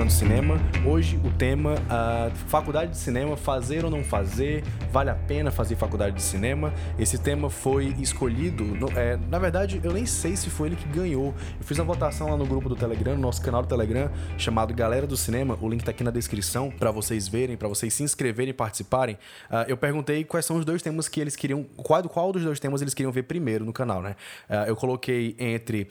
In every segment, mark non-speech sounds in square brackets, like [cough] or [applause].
Decifrando Cinema. Hoje o tema uh, faculdade de cinema, fazer ou não fazer, vale a pena fazer faculdade de cinema. Esse tema foi escolhido, no, é, na verdade eu nem sei se foi ele que ganhou. Eu fiz uma votação lá no grupo do Telegram, no nosso canal do Telegram, chamado Galera do Cinema. O link tá aqui na descrição para vocês verem, para vocês se inscreverem e participarem. Uh, eu perguntei quais são os dois temas que eles queriam, qual, qual dos dois temas eles queriam ver primeiro no canal, né? Uh, eu coloquei entre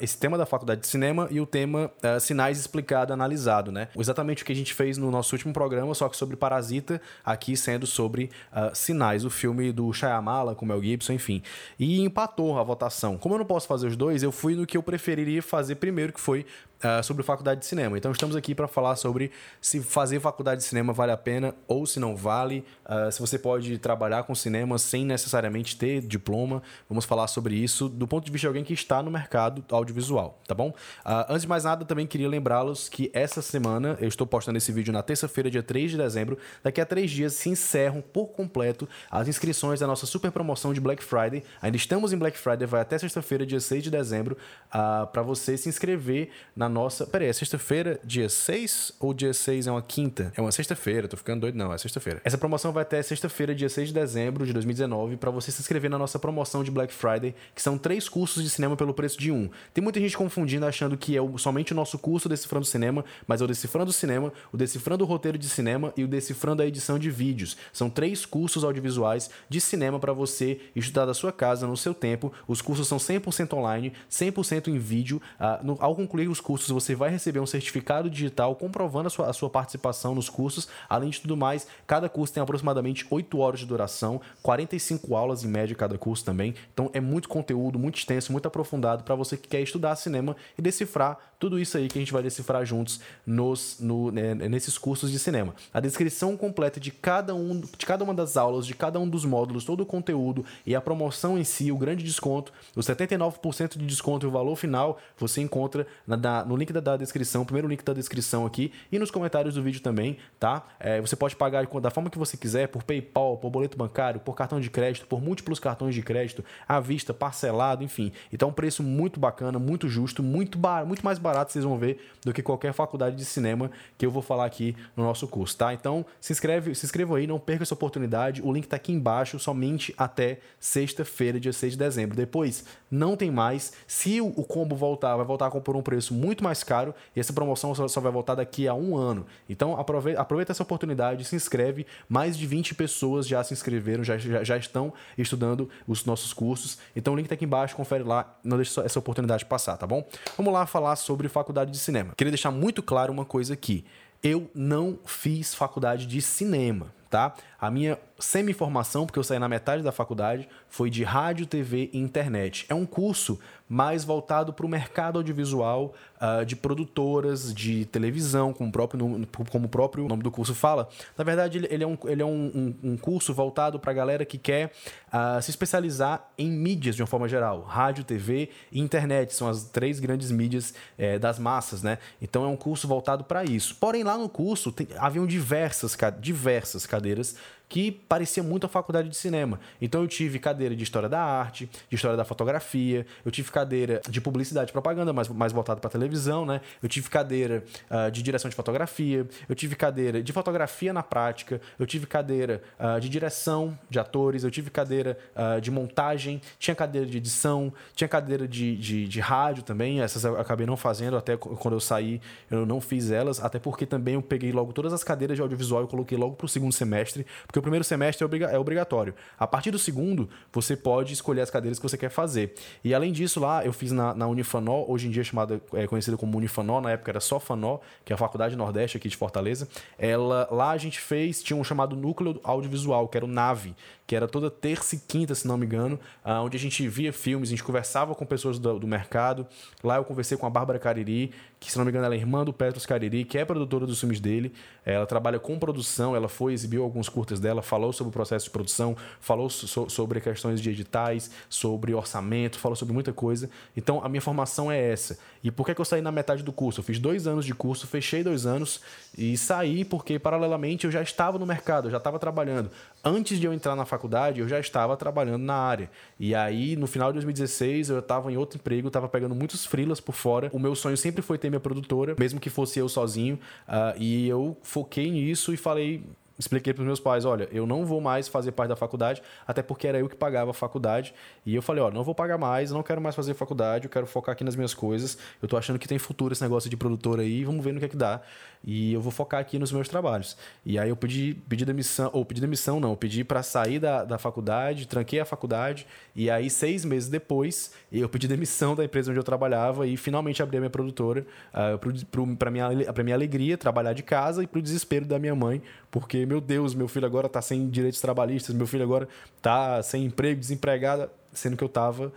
esse tema da faculdade de cinema e o tema sinais explicado, analisado, né? Exatamente o que a gente fez no nosso último programa, só que sobre Parasita, aqui sendo sobre uh, Sinais, o filme do Shyamala com Mel Gibson, enfim. E empatou a votação. Como eu não posso fazer os dois, eu fui no que eu preferiria fazer primeiro, que foi uh, sobre faculdade de cinema. Então estamos aqui para falar sobre se fazer faculdade de cinema vale a pena ou se não vale, uh, se você pode trabalhar com cinema sem necessariamente ter diploma. Vamos falar sobre isso do ponto de vista de alguém que está no mercado audiovisual, tá bom? Uh, antes de mais nada, também queria lembrá-los que essa semana eu estou postando esse vídeo na terça-feira, dia 3 de dezembro. Daqui a três dias se encerram por completo as inscrições da nossa super promoção de Black Friday. Ainda estamos em Black Friday, vai até sexta-feira, dia 6 de dezembro, para você se inscrever na nossa. Peraí, é sexta-feira, dia 6 ou dia 6 é uma quinta? É uma sexta-feira, tô ficando doido, não, é sexta-feira. Essa promoção vai até sexta-feira, dia 6 de dezembro de 2019, para você se inscrever na nossa promoção de Black Friday, que são três cursos de cinema pelo preço de um. Tem muita gente confundindo, achando que é somente o nosso curso Decifrando Cinema, mas é o Decifrando Cinema, o Decifrando o Roteiro de Cinema e o Decifrando a Edição de Vídeos. São três cursos audiovisuais de cinema para você estudar da sua casa, no seu tempo. Os cursos são 100% online, 100% em vídeo. Uh, no, ao concluir os cursos, cursos, você vai receber um certificado digital comprovando a sua, a sua participação nos cursos. Além de tudo mais, cada curso tem aproximadamente 8 horas de duração, 45 aulas em média cada curso também. Então é muito conteúdo, muito extenso, muito aprofundado para você que quer estudar cinema e decifrar tudo isso aí que a gente vai decifrar juntos nos, no, né, nesses cursos de cinema. A descrição completa de cada, um, de cada uma das aulas, de cada um dos módulos, todo o conteúdo e a promoção em si, o grande desconto, os 79% de desconto e o valor final, você encontra na, na, no link da, da descrição, primeiro link da descrição aqui e nos comentários do vídeo também, tá? É, você pode pagar da forma que você quiser, por PayPal, por boleto bancário, por cartão de crédito, por múltiplos cartões de crédito, à vista, parcelado, enfim. Então, um preço muito bacana, muito justo, muito, bar muito mais barato, vocês vão ver, do que qualquer faculdade de cinema que eu vou falar aqui no nosso curso, tá? Então, se inscreve, se inscreva aí, não perca essa oportunidade. O link tá aqui embaixo, somente até sexta-feira, dia 6 de dezembro. Depois, não tem mais. Se o combo voltar, vai voltar por um preço muito mais caro e essa promoção só, vai voltar daqui a um ano. Então aproveita, essa oportunidade, se inscreve. Mais de 20 pessoas já se inscreveram, já, já, já estão estudando os nossos cursos. Então o link está aqui embaixo, confere lá, não deixe essa oportunidade passar, tá bom? Vamos lá falar sobre faculdade de cinema. Queria deixar muito claro uma coisa aqui. Eu não fiz faculdade de cinema, tá? A minha semi-formação, porque eu saí na metade da faculdade, foi de rádio, TV e internet. É um curso mais voltado para o mercado audiovisual uh, de produtoras de televisão, como o, próprio, como o próprio nome do curso fala. Na verdade, ele é um, ele é um, um, um curso voltado para a galera que quer uh, se especializar em mídias de uma forma geral. Rádio, TV e internet são as três grandes mídias eh, das massas, né? Então é um curso voltado para isso. Porém, lá no curso tem, haviam diversas, diversas cadeiras que parecia muito a faculdade de cinema. Então eu tive cadeira de história da arte, de história da fotografia, eu tive cadeira de publicidade e propaganda, mais, mais voltado para televisão, né? Eu tive cadeira uh, de direção de fotografia, eu tive cadeira de fotografia na prática, eu tive cadeira uh, de direção de atores, eu tive cadeira uh, de montagem, tinha cadeira de edição, tinha cadeira de, de, de rádio também, essas eu acabei não fazendo, até quando eu saí eu não fiz elas, até porque também eu peguei logo todas as cadeiras de audiovisual e coloquei logo para o segundo semestre, porque o primeiro semestre é, é obrigatório. A partir do segundo, você pode escolher as cadeiras que você quer fazer. E além disso, lá eu fiz na, na Unifanó, hoje em dia chamada, é conhecida como Unifanó, na época era só Fanó, que é a Faculdade Nordeste aqui de Fortaleza. Ela, lá a gente fez, tinha um chamado Núcleo Audiovisual, que era o NAVE, que era toda terça e quinta, se não me engano, ah, onde a gente via filmes, a gente conversava com pessoas do, do mercado. Lá eu conversei com a Bárbara Cariri, que se não me engano ela é irmã do Petros Cariri, que é produtora dos filmes dele. Ela trabalha com produção, ela foi, exibiu alguns curtas dela, falou sobre o processo de produção, falou so, sobre questões de editais, sobre orçamento, falou sobre muita coisa. Então a minha formação é essa. E por que, que eu saí na metade do curso? Eu fiz dois anos de curso, fechei dois anos e saí porque, paralelamente, eu já estava no mercado, eu já estava trabalhando. Antes de eu entrar na faculdade, eu já estava trabalhando na área. E aí, no final de 2016, eu estava em outro emprego, estava pegando muitos frilas por fora. O meu sonho sempre foi ter minha produtora, mesmo que fosse eu sozinho. Uh, e eu foquei nisso e falei, expliquei para os meus pais, olha, eu não vou mais fazer parte da faculdade, até porque era eu que pagava a faculdade. E eu falei, olha, não vou pagar mais, não quero mais fazer faculdade, eu quero focar aqui nas minhas coisas. Eu tô achando que tem futuro esse negócio de produtor aí, vamos ver no que é que dá. E eu vou focar aqui nos meus trabalhos. E aí eu pedi, pedi demissão, ou pedi demissão não, pedi para sair da, da faculdade, tranquei a faculdade, e aí seis meses depois eu pedi demissão da empresa onde eu trabalhava e finalmente abri a minha produtora, uh, para minha, minha alegria, trabalhar de casa e para o desespero da minha mãe, porque, meu Deus, meu filho agora está sem direitos trabalhistas, meu filho agora está sem emprego, desempregado, sendo que eu estava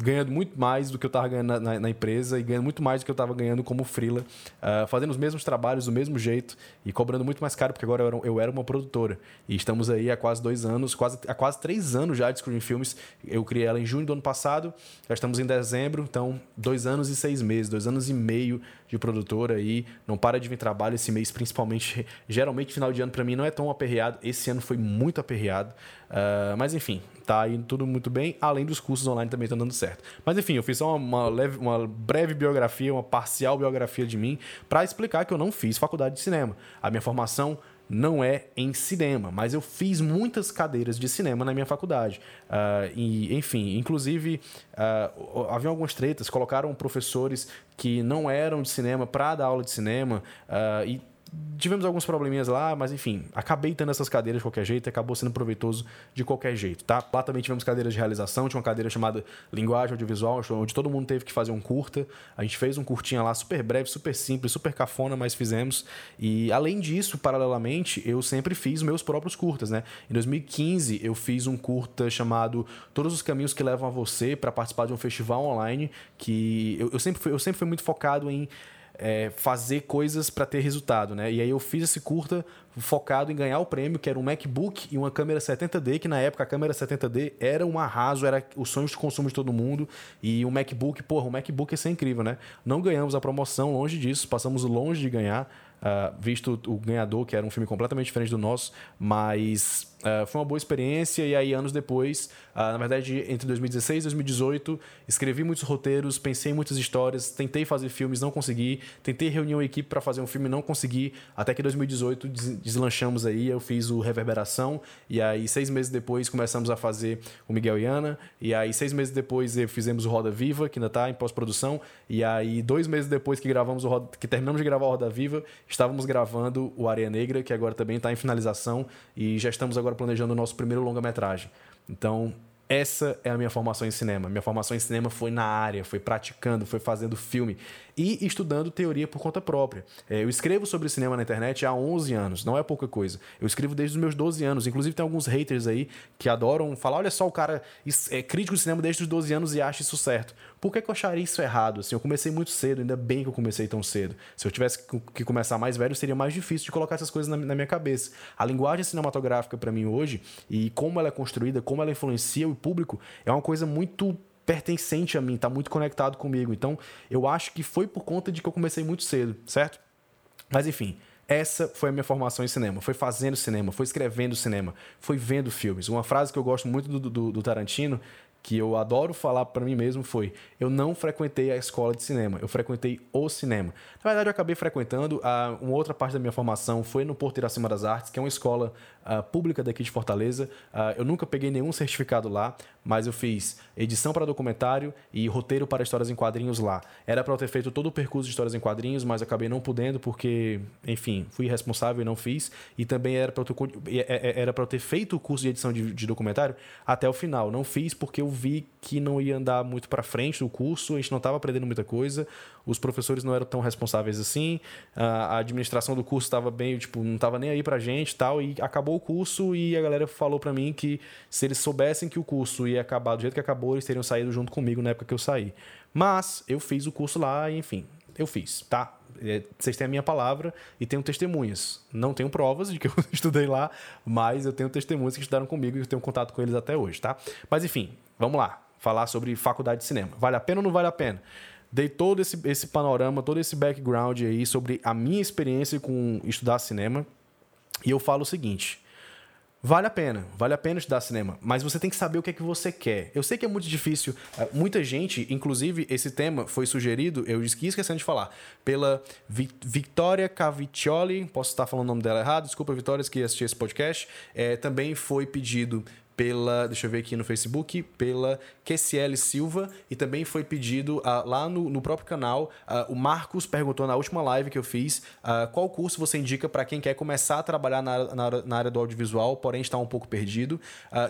ganhando muito mais do que eu estava ganhando na, na, na, empresa e ganhando muito mais do que eu estava ganhando como freela, uh, fazendo os mesmos trabalhos do mesmo jeito e cobrando muito mais caro, porque agora eu era, eu era, uma produtora. E estamos aí há quase dois anos, quase, há quase três anos já de Screen Filmes. Eu criei ela em junho do ano passado, já estamos em dezembro, então dois anos e seis meses, dois anos e meio de produtora aí. Não para de vir trabalho esse mês, principalmente. [laughs] Geralmente, final de ano para mim não é tão aperreado. Esse ano foi muito aperreado. Uh, mas enfim, tá indo tudo muito bem, além dos cursos online também estão dando certo. Mas enfim, eu fiz só uma, uma, leve, uma breve biografia, uma parcial biografia de mim, para explicar que eu não fiz faculdade de cinema. A minha formação não é em cinema, mas eu fiz muitas cadeiras de cinema na minha faculdade. Uh, e, enfim, inclusive, uh, havia algumas tretas, colocaram professores que não eram de cinema para dar aula de cinema, uh, e tivemos alguns probleminhas lá, mas enfim, acabei tendo essas cadeiras de qualquer jeito acabou sendo proveitoso de qualquer jeito, tá? Lá também tivemos cadeiras de realização, tinha uma cadeira chamada Linguagem Audiovisual, onde todo mundo teve que fazer um curta. A gente fez um curtinha lá, super breve, super simples, super cafona, mas fizemos. E além disso, paralelamente, eu sempre fiz meus próprios curtas, né? Em 2015, eu fiz um curta chamado Todos os Caminhos que Levam a Você para participar de um festival online que eu, eu, sempre, fui, eu sempre fui muito focado em é, fazer coisas para ter resultado, né? E aí eu fiz esse curta focado em ganhar o prêmio, que era um MacBook e uma câmera 70D, que na época a câmera 70D era um arraso, era o sonho de consumo de todo mundo. E o MacBook, porra, o MacBook ia ser incrível, né? Não ganhamos a promoção, longe disso, passamos longe de ganhar. Uh, visto o ganhador, que era um filme completamente diferente do nosso, mas uh, foi uma boa experiência. E aí, anos depois, uh, na verdade, entre 2016 e 2018, escrevi muitos roteiros, pensei em muitas histórias, tentei fazer filmes, não consegui, tentei reunir uma equipe para fazer um filme, não consegui, até que em 2018 deslanchamos aí. Eu fiz o Reverberação, e aí, seis meses depois, começamos a fazer o Miguel e Ana, e aí, seis meses depois, fizemos o Roda Viva, que ainda está em pós-produção, e aí, dois meses depois que gravamos o Roda, que terminamos de gravar o Roda Viva, Estávamos gravando o Areia Negra, que agora também está em finalização, e já estamos agora planejando o nosso primeiro longa-metragem. Então, essa é a minha formação em cinema. Minha formação em cinema foi na área, foi praticando, foi fazendo filme e estudando teoria por conta própria. É, eu escrevo sobre cinema na internet há 11 anos, não é pouca coisa. Eu escrevo desde os meus 12 anos. Inclusive, tem alguns haters aí que adoram falar: olha só, o cara é crítico de cinema desde os 12 anos e acha isso certo. Por que, que eu acharia isso errado? Assim, eu comecei muito cedo, ainda bem que eu comecei tão cedo. Se eu tivesse que começar mais velho, seria mais difícil de colocar essas coisas na, na minha cabeça. A linguagem cinematográfica, para mim, hoje, e como ela é construída, como ela influencia o público, é uma coisa muito pertencente a mim, está muito conectado comigo. Então, eu acho que foi por conta de que eu comecei muito cedo, certo? Mas enfim, essa foi a minha formação em cinema. Foi fazendo cinema, foi escrevendo cinema, foi vendo filmes. Uma frase que eu gosto muito do, do, do Tarantino, que eu adoro falar para mim mesmo, foi: eu não frequentei a escola de cinema, eu frequentei o cinema. Na verdade, eu acabei frequentando. A, uma outra parte da minha formação foi no Porto Iracema das Artes, que é uma escola uh, pública daqui de Fortaleza. Uh, eu nunca peguei nenhum certificado lá, mas eu fiz edição para documentário e roteiro para histórias em quadrinhos lá. Era para eu ter feito todo o percurso de histórias em quadrinhos, mas acabei não podendo porque, enfim, fui irresponsável e não fiz. E também era para eu, era eu ter feito o curso de edição de, de documentário até o final. Não fiz porque eu vi que não ia andar muito para frente do curso, a gente não estava aprendendo muita coisa, os professores não eram tão responsáveis assim, a administração do curso estava bem, tipo, não estava nem aí para gente tal, e acabou o curso e a galera falou para mim que se eles soubessem que o curso ia acabar do jeito que acabou, eles teriam saído junto comigo na época que eu saí. Mas eu fiz o curso lá enfim, eu fiz, tá? É, vocês têm a minha palavra e tenho testemunhas. Não tenho provas de que [laughs] eu estudei lá, mas eu tenho testemunhas que estudaram comigo e eu tenho contato com eles até hoje, tá? Mas enfim, vamos lá. Falar sobre faculdade de cinema. Vale a pena ou não vale a pena? Dei todo esse, esse panorama, todo esse background aí sobre a minha experiência com estudar cinema. E eu falo o seguinte: Vale a pena, vale a pena estudar cinema, mas você tem que saber o que é que você quer. Eu sei que é muito difícil, eh, muita gente, inclusive esse tema foi sugerido, eu esqueci de falar, pela Victoria Caviccioli, posso estar falando o nome dela errado, desculpa Vitória, que assistiu esse podcast, é, também foi pedido pela, deixa eu ver aqui no Facebook, pela QCL Silva e também foi pedido uh, lá no, no, próprio canal. Uh, o Marcos perguntou na última live que eu fiz uh, qual curso você indica para quem quer começar a trabalhar na, na, na, área do audiovisual, porém está um pouco perdido.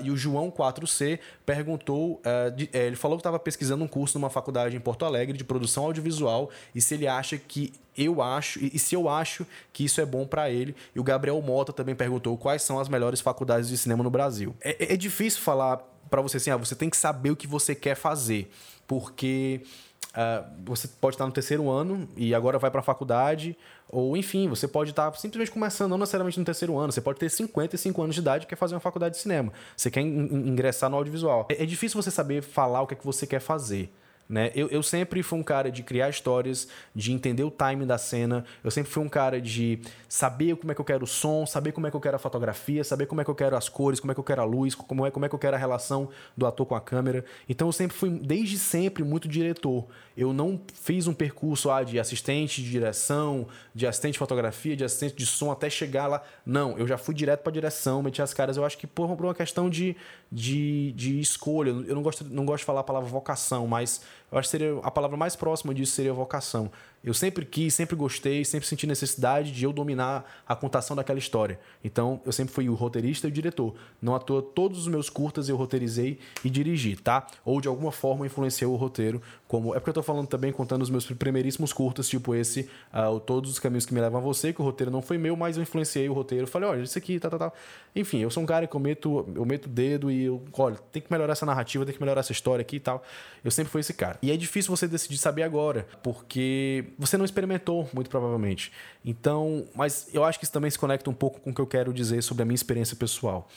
e o João 4C perguntou, de, é, ele falou que estava pesquisando um curso numa faculdade em Porto Alegre de produção audiovisual e se ele acha que eu acho, e, se eu acho que isso é bom para ele. E o Gabriel Mota também perguntou quais são as melhores faculdades de cinema no Brasil. É, é difícil falar para você assim, ah, você tem que saber o que você quer fazer, porque uh, você pode estar no terceiro ano e agora vai para a faculdade, ou enfim, você pode estar simplesmente começando, não necessariamente no terceiro ano, você pode ter 55 anos de idade e quer fazer uma faculdade de cinema, você quer ingressar no audiovisual. É, é difícil você saber falar o que é que você quer fazer. Né? Eu, eu sempre fui um cara de criar histórias, de entender o time da cena. Eu sempre fui um cara de saber como é que eu quero o som, saber como é que eu quero a fotografia, saber como é que eu quero as cores, como é que eu quero a luz, como é, como é que eu quero a relação do ator com a câmera. Então eu sempre fui, desde sempre, muito diretor. Eu não fiz um percurso ah, de assistente de direção, de assistente de fotografia, de assistente de som até chegar lá. Não, eu já fui direto para direção, meti as caras. Eu acho que por, por uma questão de, de, de escolha. Eu não gosto, não gosto de falar a palavra vocação, mas eu acho que seria a palavra mais próxima disso seria vocação. Eu sempre quis, sempre gostei, sempre senti necessidade de eu dominar a contação daquela história. Então, eu sempre fui o roteirista e o diretor. Não à toa, todos os meus curtas eu roteirizei e dirigi, tá? Ou de alguma forma influenciou o roteiro. Como É porque eu tô falando também, contando os meus primeiríssimos curtas, tipo esse, uh, Todos os Caminhos que Me Levam a Você, que o roteiro não foi meu, mas eu influenciei o roteiro. Falei, olha, isso aqui, tá, tá, tá. Enfim, eu sou um cara que eu meto, eu meto dedo e eu, olha, tem que melhorar essa narrativa, tem que melhorar essa história aqui e tal. Eu sempre fui esse cara. E é difícil você decidir saber agora, porque você não experimentou, muito provavelmente. Então, mas eu acho que isso também se conecta um pouco com o que eu quero dizer sobre a minha experiência pessoal.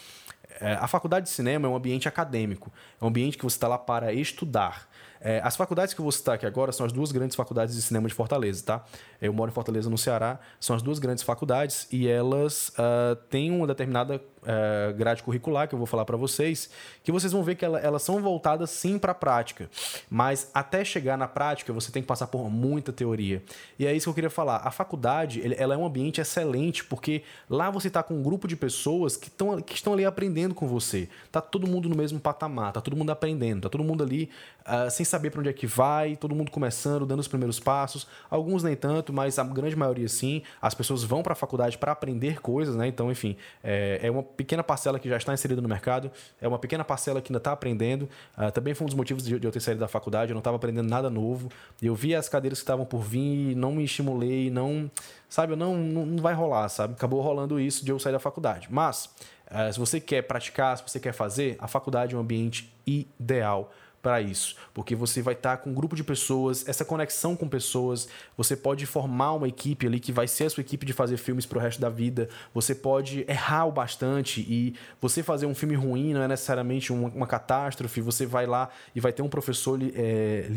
É, a faculdade de cinema é um ambiente acadêmico, é um ambiente que você está lá para estudar. É, as faculdades que eu vou citar aqui agora são as duas grandes faculdades de cinema de Fortaleza, tá? Eu moro em Fortaleza, no Ceará. São as duas grandes faculdades e elas uh, têm uma determinada uh, grade curricular que eu vou falar para vocês, que vocês vão ver que ela, elas são voltadas sim para a prática, mas até chegar na prática você tem que passar por muita teoria. E é isso que eu queria falar. A faculdade ela é um ambiente excelente porque lá você está com um grupo de pessoas que, tão, que estão ali aprendendo com você. Tá todo mundo no mesmo patamar, tá todo mundo aprendendo, tá todo mundo ali uh, sem saber para onde é que vai, todo mundo começando, dando os primeiros passos. Alguns nem tanto, mas a grande maioria sim. As pessoas vão para a faculdade para aprender coisas, né? Então, enfim, é, é, uma pequena parcela que já está inserida no mercado, é uma pequena parcela que ainda está aprendendo. Uh, também foi um dos motivos de, de, eu ter saído da faculdade, eu não estava aprendendo nada novo. Eu vi as cadeiras que estavam por vir, não me estimulei, não. Sabe, não, não, não vai rolar, sabe? Acabou rolando isso de eu sair da faculdade. Mas, uh, se você quer praticar, se você quer fazer, a faculdade é um ambiente ideal para isso, porque você vai estar tá com um grupo de pessoas, essa conexão com pessoas, você pode formar uma equipe ali que vai ser a sua equipe de fazer filmes para o resto da vida, você pode errar o bastante e você fazer um filme ruim não é necessariamente uma, uma catástrofe, você vai lá e vai ter um professor lhe, é,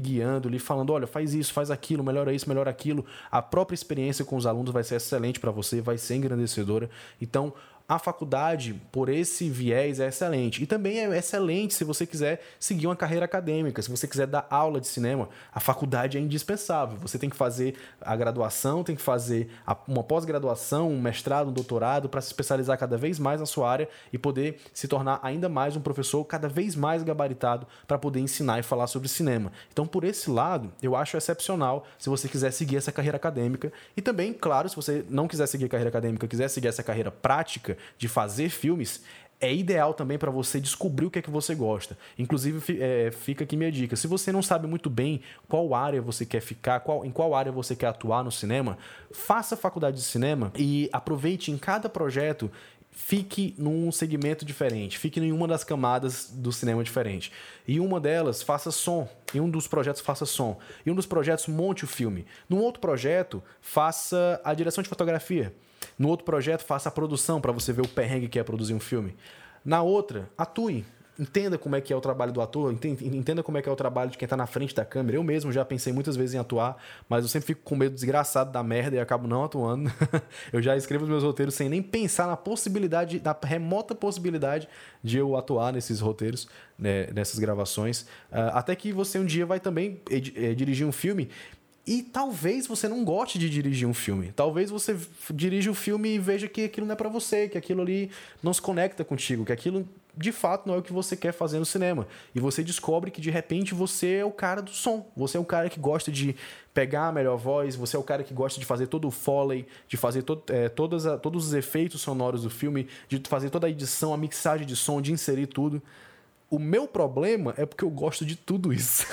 guiando, lhe falando, olha, faz isso, faz aquilo, melhora isso, melhora aquilo, a própria experiência com os alunos vai ser excelente para você, vai ser engrandecedora, então a faculdade, por esse viés, é excelente. E também é excelente se você quiser seguir uma carreira acadêmica, se você quiser dar aula de cinema, a faculdade é indispensável. Você tem que fazer a graduação, tem que fazer uma pós-graduação, um mestrado, um doutorado, para se especializar cada vez mais na sua área e poder se tornar ainda mais um professor cada vez mais gabaritado para poder ensinar e falar sobre cinema. Então, por esse lado, eu acho excepcional se você quiser seguir essa carreira acadêmica. E também, claro, se você não quiser seguir a carreira acadêmica, quiser seguir essa carreira prática, de fazer filmes, é ideal também para você descobrir o que é que você gosta. Inclusive, é, fica aqui minha dica. Se você não sabe muito bem qual área você quer ficar, qual, em qual área você quer atuar no cinema, faça faculdade de cinema e aproveite em cada projeto fique num segmento diferente, fique em uma das camadas do cinema diferente. E uma delas, faça som. Em um dos projetos, faça som. Em um dos projetos, monte o filme. Num outro projeto, faça a direção de fotografia. No outro projeto, faça a produção para você ver o perrengue que é produzir um filme. Na outra, atue. entenda como é que é o trabalho do ator, entenda como é que é o trabalho de quem está na frente da câmera. Eu mesmo já pensei muitas vezes em atuar, mas eu sempre fico com medo desgraçado da merda e acabo não atuando. [laughs] eu já escrevo os meus roteiros sem nem pensar na possibilidade, na remota possibilidade de eu atuar nesses roteiros, né, nessas gravações. Uh, até que você um dia vai também eh, dirigir um filme e talvez você não goste de dirigir um filme. Talvez você dirija o um filme e veja que aquilo não é para você, que aquilo ali não se conecta contigo, que aquilo de fato não é o que você quer fazer no cinema. E você descobre que de repente você é o cara do som. Você é o cara que gosta de pegar a melhor voz, você é o cara que gosta de fazer todo o foley, de fazer to é, todas a, todos os efeitos sonoros do filme, de fazer toda a edição, a mixagem de som, de inserir tudo. O meu problema é porque eu gosto de tudo isso.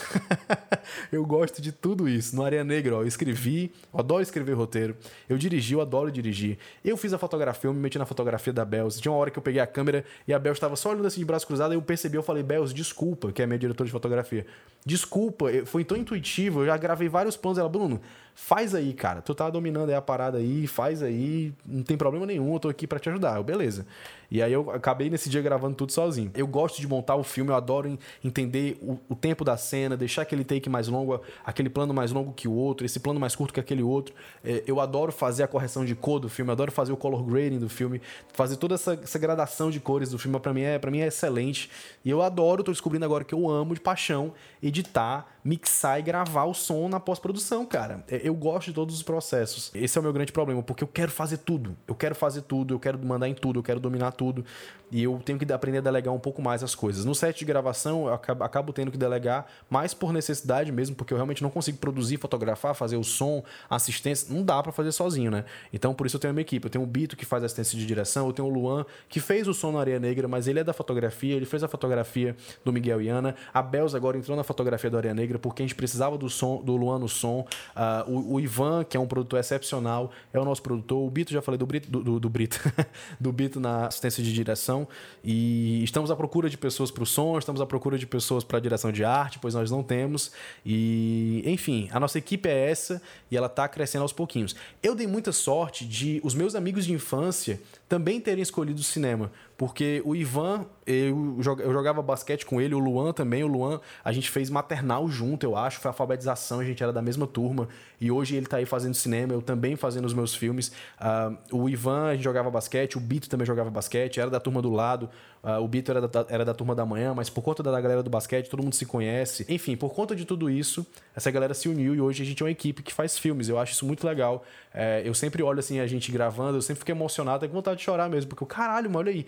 [laughs] eu gosto de tudo isso. No Areia Negra, ó, eu escrevi, eu adoro escrever roteiro. Eu dirigi, eu adoro dirigir. Eu fiz a fotografia, eu me meti na fotografia da Bells. Tinha uma hora que eu peguei a câmera e a Bells estava só olhando assim de braço cruzado, eu percebi, eu falei, Bells, desculpa, que é minha diretora de fotografia. Desculpa, foi tão intuitivo, eu já gravei vários planos. Ela, Bruno, faz aí, cara. Tu tá dominando aí a parada aí, faz aí, não tem problema nenhum, eu tô aqui para te ajudar. Eu, beleza. E aí eu acabei nesse dia gravando tudo sozinho. Eu gosto de montar o filme, eu adoro entender o, o tempo da cena, deixar aquele take mais longo, aquele plano mais longo que o outro, esse plano mais curto que aquele outro. É, eu adoro fazer a correção de cor do filme, adoro fazer o color grading do filme, fazer toda essa, essa gradação de cores do filme, para mim é para mim é excelente. E eu adoro, tô descobrindo agora que eu amo de paixão editar, mixar e gravar o som na pós-produção, cara. É, eu gosto de todos os processos. Esse é o meu grande problema, porque eu quero fazer tudo. Eu quero fazer tudo, eu quero mandar em tudo, eu quero dominar tudo. E eu tenho que aprender a delegar um pouco mais as coisas. No set de gravação, eu acabo, acabo tendo que delegar mais por necessidade mesmo, porque eu realmente não consigo produzir, fotografar, fazer o som, assistência. Não dá para fazer sozinho, né? Então, por isso eu tenho uma equipe. Eu tenho o Bito, que faz assistência de direção, eu tenho o Luan, que fez o som na Areia Negra, mas ele é da fotografia, ele fez a fotografia do Miguel e Ana. A Belza agora entrou na fotografia do Areia Negra, porque a gente precisava do som, do Luan no som. Uh, o, o, Ivan, que é um produtor excepcional, é o nosso produtor. O Bito, já falei do Brito, do, do, do Brito, [laughs] do Bito na assistência de direção. E estamos à procura de pessoas para o som, estamos à procura de pessoas para a direção de arte, pois nós não temos. E, enfim, a nossa equipe é essa e ela está crescendo aos pouquinhos. Eu dei muita sorte de os meus amigos de infância também terem escolhido o cinema. Porque o Ivan, eu, eu jogava basquete com ele, o Luan também. O Luan, a gente fez maternal junto, eu acho. Foi alfabetização, a gente era da mesma turma. E hoje ele está aí fazendo cinema, eu também fazendo os meus filmes. Uh, o Ivan, a gente jogava basquete, o Bito também jogava basquete, era da turma do lado. Uh, o Bito era da, era da turma da manhã, mas por conta da galera do basquete, todo mundo se conhece. Enfim, por conta de tudo isso, essa galera se uniu e hoje a gente é uma equipe que faz filmes. Eu acho isso muito legal. É, eu sempre olho assim a gente gravando, eu sempre fico emocionado, tenho vontade de chorar mesmo, porque o caralho, mano, olha aí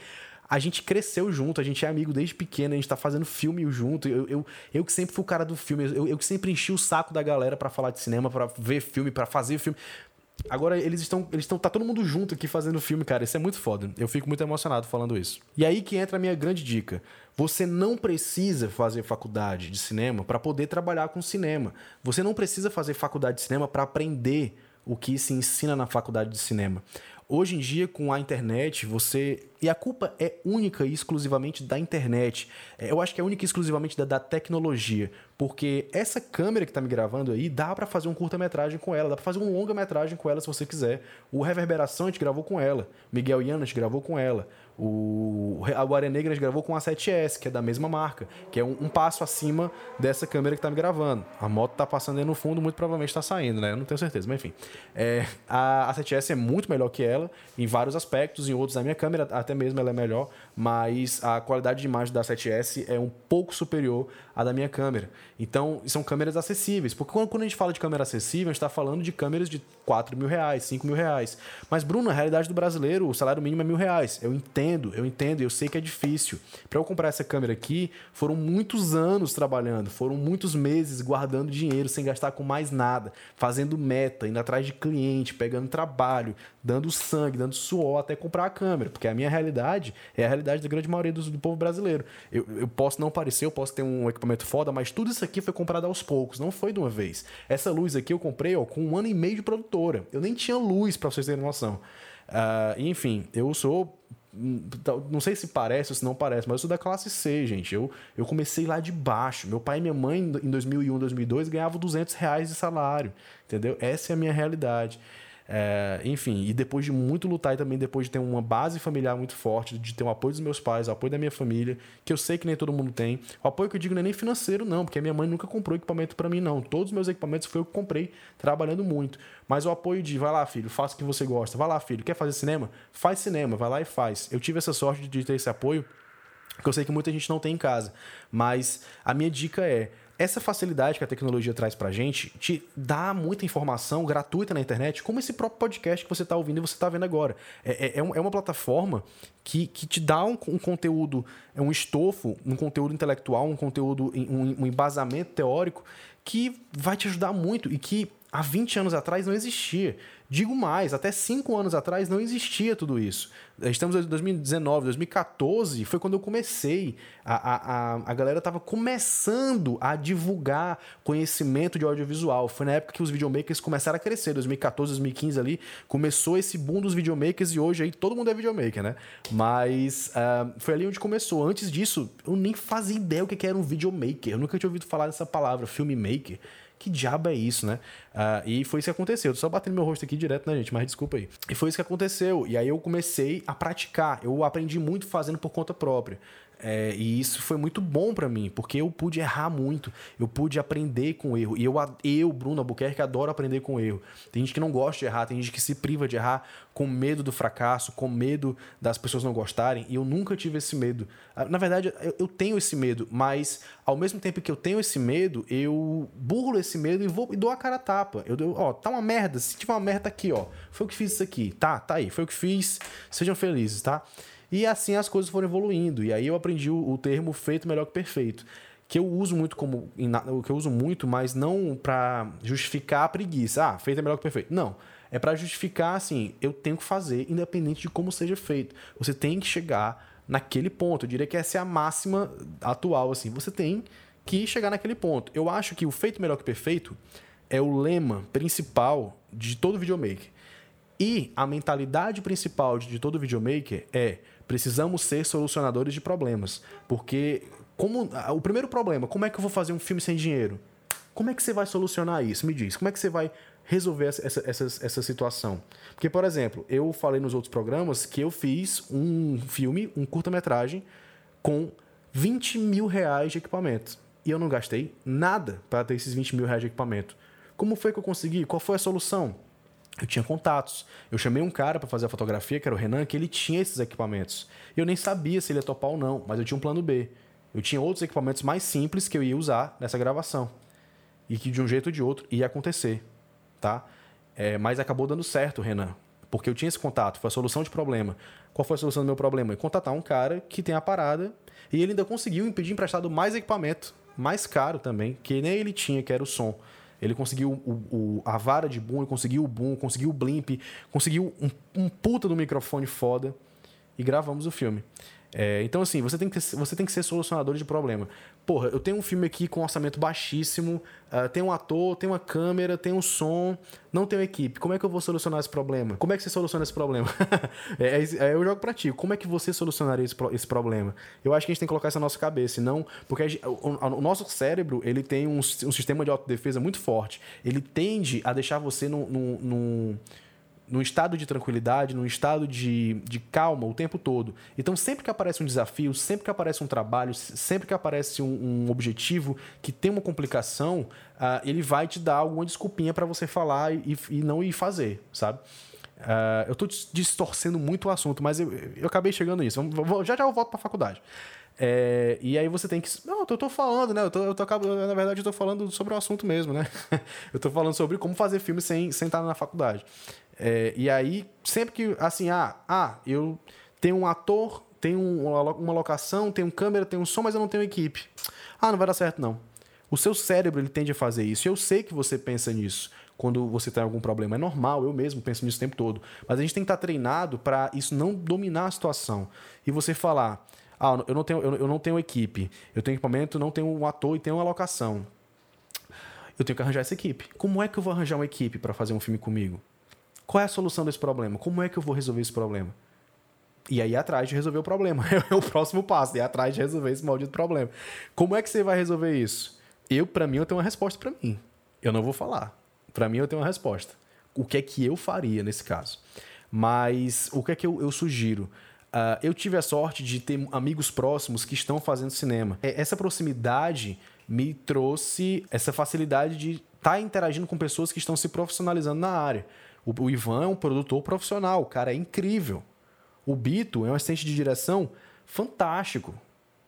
a gente cresceu junto, a gente é amigo desde pequeno, a gente tá fazendo filme junto. Eu, eu, eu que sempre fui o cara do filme, eu, eu que sempre enchi o saco da galera para falar de cinema, para ver filme, para fazer filme. Agora eles estão, eles estão, tá todo mundo junto aqui fazendo filme, cara. Isso é muito foda. Eu fico muito emocionado falando isso. E aí que entra a minha grande dica. Você não precisa fazer faculdade de cinema para poder trabalhar com cinema. Você não precisa fazer faculdade de cinema para aprender o que se ensina na faculdade de cinema. Hoje em dia, com a internet, você. E a culpa é única e exclusivamente da internet. É, eu acho que é única e exclusivamente da, da tecnologia. Porque essa câmera que está me gravando aí, dá para fazer um curta-metragem com ela, dá para fazer um longa-metragem com ela se você quiser. O Reverberação a gente gravou com ela. Miguel Iana a gente gravou com ela. O, a Guaré Negra gravou com a 7S, que é da mesma marca, que é um, um passo acima dessa câmera que está me gravando. A moto está passando aí no fundo, muito provavelmente está saindo, né? Eu não tenho certeza, mas enfim. É, a, a 7S é muito melhor que ela em vários aspectos, em outros a minha câmera até mesmo ela é melhor, mas a qualidade de imagem da 7S é um pouco superior à da minha câmera. Então, são câmeras acessíveis, porque quando, a gente fala de câmera acessível, a gente está falando de câmeras de 4 mil reais, 5 mil reais. Mas, Bruno, na realidade do brasileiro, o salário mínimo é mil reais. Eu entendo entendo, eu entendo, eu sei que é difícil. Para eu comprar essa câmera aqui, foram muitos anos trabalhando, foram muitos meses guardando dinheiro sem gastar com mais nada, fazendo meta, indo atrás de cliente, pegando trabalho, dando sangue, dando suor até comprar a câmera, porque a minha realidade é a realidade da grande maioria do, do povo brasileiro. Eu, eu posso não parecer, eu posso ter um equipamento foda, mas tudo isso aqui foi comprado aos poucos, não foi de uma vez. Essa luz aqui eu comprei ó, com um ano e meio de produtora. Eu nem tinha luz, para vocês terem noção. Uh, enfim, eu sou não sei se parece ou se não parece, mas eu sou da classe C, gente. Eu, eu comecei lá de baixo. Meu pai e minha mãe, em 2001, 2002, ganhavam 200 reais de salário, entendeu? Essa é a minha realidade. É, enfim, e depois de muito lutar e também depois de ter uma base familiar muito forte, de ter o apoio dos meus pais, o apoio da minha família, que eu sei que nem todo mundo tem. O apoio que eu digo não é nem financeiro, não, porque a minha mãe nunca comprou equipamento para mim, não. Todos os meus equipamentos foi eu que comprei, trabalhando muito. Mas o apoio de, vai lá, filho, faça o que você gosta. Vai lá, filho, quer fazer cinema? Faz cinema, vai lá e faz. Eu tive essa sorte de ter esse apoio, que eu sei que muita gente não tem em casa. Mas a minha dica é essa facilidade que a tecnologia traz pra gente te dá muita informação gratuita na internet, como esse próprio podcast que você está ouvindo e você está vendo agora. É, é, é, é, uma plataforma que, que te dá um, um, conteúdo, é um estofo, um conteúdo intelectual, um conteúdo, um, um embasamento teórico que vai te ajudar muito e que há 20 anos atrás não existia. Digo mais, até 5 anos atrás não existia tudo isso. Estamos em 2019, 2014 foi quando eu comecei. A, a, a, a galera estava começando a divulgar conhecimento de audiovisual. Foi na época que os videomakers começaram a crescer, 2014, 2015 ali. Começou esse boom dos videomakers e hoje aí todo mundo é videomaker, né? Mas uh, foi ali onde começou. Antes disso, eu nem fazia ideia o que era um videomaker. Eu nunca tinha ouvido falar dessa palavra, filmmaker que diabo é isso, né? Uh, e foi isso que aconteceu. Eu tô só batendo meu rosto aqui direto, né, gente? Mas desculpa aí. E foi isso que aconteceu. E aí eu comecei a praticar. Eu aprendi muito fazendo por conta própria. É, e isso foi muito bom para mim, porque eu pude errar muito, eu pude aprender com erro. E eu, eu, Bruno Albuquerque, adoro aprender com erro. Tem gente que não gosta de errar, tem gente que se priva de errar com medo do fracasso, com medo das pessoas não gostarem, e eu nunca tive esse medo. Ah, na verdade, eu, eu tenho esse medo, mas ao mesmo tempo que eu tenho esse medo, eu burlo esse medo e, vou, e dou a cara a tapa. Eu dou, ó, tá uma merda, se tiver uma merda aqui, ó, foi o que fiz isso aqui, tá, tá aí, foi o que fiz, sejam felizes, tá? E assim as coisas foram evoluindo. E aí eu aprendi o, o termo feito melhor que perfeito. Que eu uso muito como. Que eu uso muito, mas não para justificar a preguiça. Ah, feito é melhor que perfeito. Não. É para justificar, assim, eu tenho que fazer, independente de como seja feito. Você tem que chegar naquele ponto. Eu diria que essa é a máxima atual, assim. Você tem que chegar naquele ponto. Eu acho que o feito melhor que perfeito é o lema principal de todo videomaker. E a mentalidade principal de todo videomaker é precisamos ser solucionadores de problemas. Porque como o primeiro problema, como é que eu vou fazer um filme sem dinheiro? Como é que você vai solucionar isso? Me diz, como é que você vai resolver essa, essa, essa situação? Porque, por exemplo, eu falei nos outros programas que eu fiz um filme, um curta-metragem, com 20 mil reais de equipamento. E eu não gastei nada para ter esses 20 mil reais de equipamento. Como foi que eu consegui? Qual foi a solução? Eu tinha contatos. Eu chamei um cara para fazer a fotografia, que era o Renan, que ele tinha esses equipamentos. Eu nem sabia se ele ia topar ou não, mas eu tinha um plano B. Eu tinha outros equipamentos mais simples que eu ia usar nessa gravação. E que de um jeito ou de outro ia acontecer, tá? É, mas acabou dando certo, Renan, porque eu tinha esse contato, foi a solução de problema. Qual foi a solução do meu problema? Eu contratar um cara que tem a parada e ele ainda conseguiu impedir emprestado mais equipamento, mais caro também, que nem ele tinha, que era o som. Ele conseguiu o, o, a vara de boom, ele conseguiu o boom, conseguiu o blimp, conseguiu um, um puta do microfone foda e gravamos o filme. É, então, assim, você tem, que, você tem que ser solucionador de problema. Porra, eu tenho um filme aqui com orçamento baixíssimo, uh, tem um ator, tem uma câmera, tem um som, não tem uma equipe. Como é que eu vou solucionar esse problema? Como é que você soluciona esse problema? [laughs] é, é, eu jogo pra ti. Como é que você solucionaria esse, esse problema? Eu acho que a gente tem que colocar isso na nossa cabeça, não... Porque o, o, nosso cérebro, ele tem um, um sistema de autodefesa muito forte. Ele tende a deixar você num... num, estado de tranquilidade, num estado de, de calma o tempo todo. Então, sempre que aparece um desafio, sempre que aparece um trabalho, sempre que aparece um, um objetivo que tem uma complicação, uh, ele vai te dar alguma desculpinha para você falar e, e, não ir fazer, sabe? Uh, eu estou distorcendo muito o assunto, mas eu, eu acabei chegando nisso. Já já eu volto para faculdade. É, e aí você tem que. Não, eu tô falando, né? Eu tô, eu tô, na verdade, eu tô falando sobre o assunto mesmo, né? [laughs] eu tô falando sobre como fazer filme sem, sem estar na faculdade. É, e aí, sempre que, assim, ah, ah, eu tenho um ator, tenho uma locação, tenho câmera, tenho som, mas eu não tenho equipe. Ah, não vai dar certo, não. O seu cérebro, ele tende a fazer isso. Eu sei que você pensa nisso quando você tem algum problema. É normal, eu mesmo penso nisso o tempo todo. Mas a gente tem que estar treinado para isso não dominar a situação. E você falar, ah, eu não tenho, eu não tenho equipe, eu tenho equipamento, não tenho um ator e tenho uma locação. Eu tenho que arranjar essa equipe. Como é que eu vou arranjar uma equipe para fazer um filme comigo? Qual é a solução desse problema? Como é que eu vou resolver esse problema? E aí, atrás de resolver o problema. [laughs] É o próximo passo, é atrás de resolver esse maldito problema. Como é que você vai resolver isso? Eu, para mim, eu tenho uma resposta para mim. Eu não vou falar. Para mim, eu tenho uma resposta. o que é que eu faria nesse caso. Mas o que é que eu, eu sugiro? Uh, eu tive a sorte de ter amigos próximos que estão fazendo cinema. É, essa proximidade me trouxe essa facilidade de estar tá interagindo com pessoas que estão se profissionalizando na área. O, o Ivan é um produtor profissional, o cara é incrível. O Bito é um assistente de direção fantástico.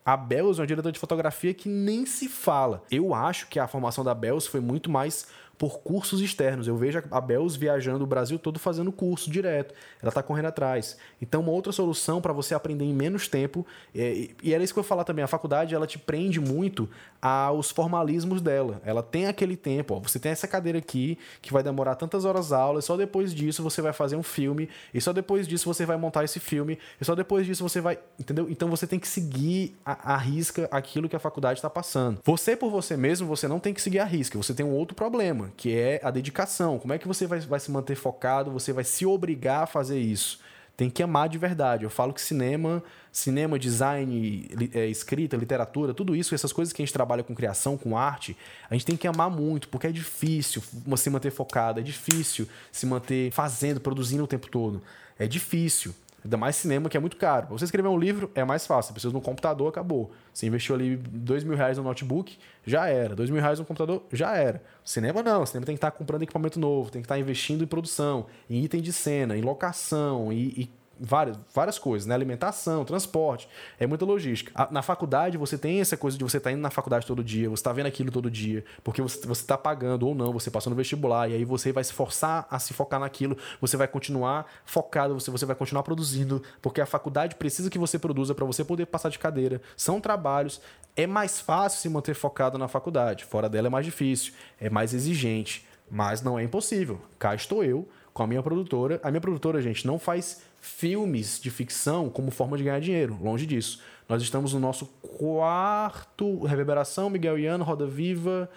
A Bells é uma diretora de fotografia que nem se fala. Eu acho que a formação da Bells foi muito mais por cursos externos. Eu vejo a Bells viajando o Brasil todo fazendo curso direto. Ela está correndo atrás. Então, uma outra solução para você aprender em menos tempo, é, e era isso que eu ia falar também, a faculdade ela te prende muito aos formalismos dela. Ela tem aquele tempo, ó, você tem essa cadeira aqui que vai demorar tantas horas aula, e só depois disso você vai fazer um filme, e só depois disso você vai montar esse filme, e só depois disso você vai. Entendeu? Então você tem que seguir a, a risca aquilo que a faculdade está passando. Você por você mesmo, você não tem que seguir a risca, você tem um outro problema que é a dedicação. Como é que você vai, vai se manter focado? Você vai se obrigar a fazer isso. Tem que amar de verdade. Eu falo que cinema, cinema, design, é, escrita, literatura, tudo isso, essas coisas que a gente trabalha com criação, com arte, a gente tem que amar muito, porque é difícil se manter focado, é difícil se manter fazendo, produzindo o tempo todo. É difícil. Ainda mais cinema, que é muito caro. Pra você escrever um livro é mais fácil. Você precisa de um computador, acabou. Você investiu ali dois mil reais no notebook, já era. Dois mil reais no computador, já era. Cinema não. Cinema tem que estar comprando equipamento novo, tem que estar investindo em produção, em item de cena, em locação e, e várias, várias coisas, né? Alimentação, transporte, é muita logística. Na faculdade, você tem essa coisa de você estar tá indo na faculdade todo dia, você está vendo aquilo todo dia, porque você está pagando ou não, você passou no vestibular, e aí você vai se forçar a se focar naquilo, você vai continuar focado, você, você vai continuar produzindo, porque a faculdade precisa que você produza para você poder passar de cadeira. São trabalhos, é mais fácil se manter focado na faculdade, fora dela é mais difícil, é mais exigente, mas não é impossível. Cá estou eu com a minha produtora. A minha produtora, gente, não faz filmes de ficção como forma de ganhar dinheiro. Longe disso. Nós estamos no nosso quarto Reverberação, Miguel Iano, Roda Viva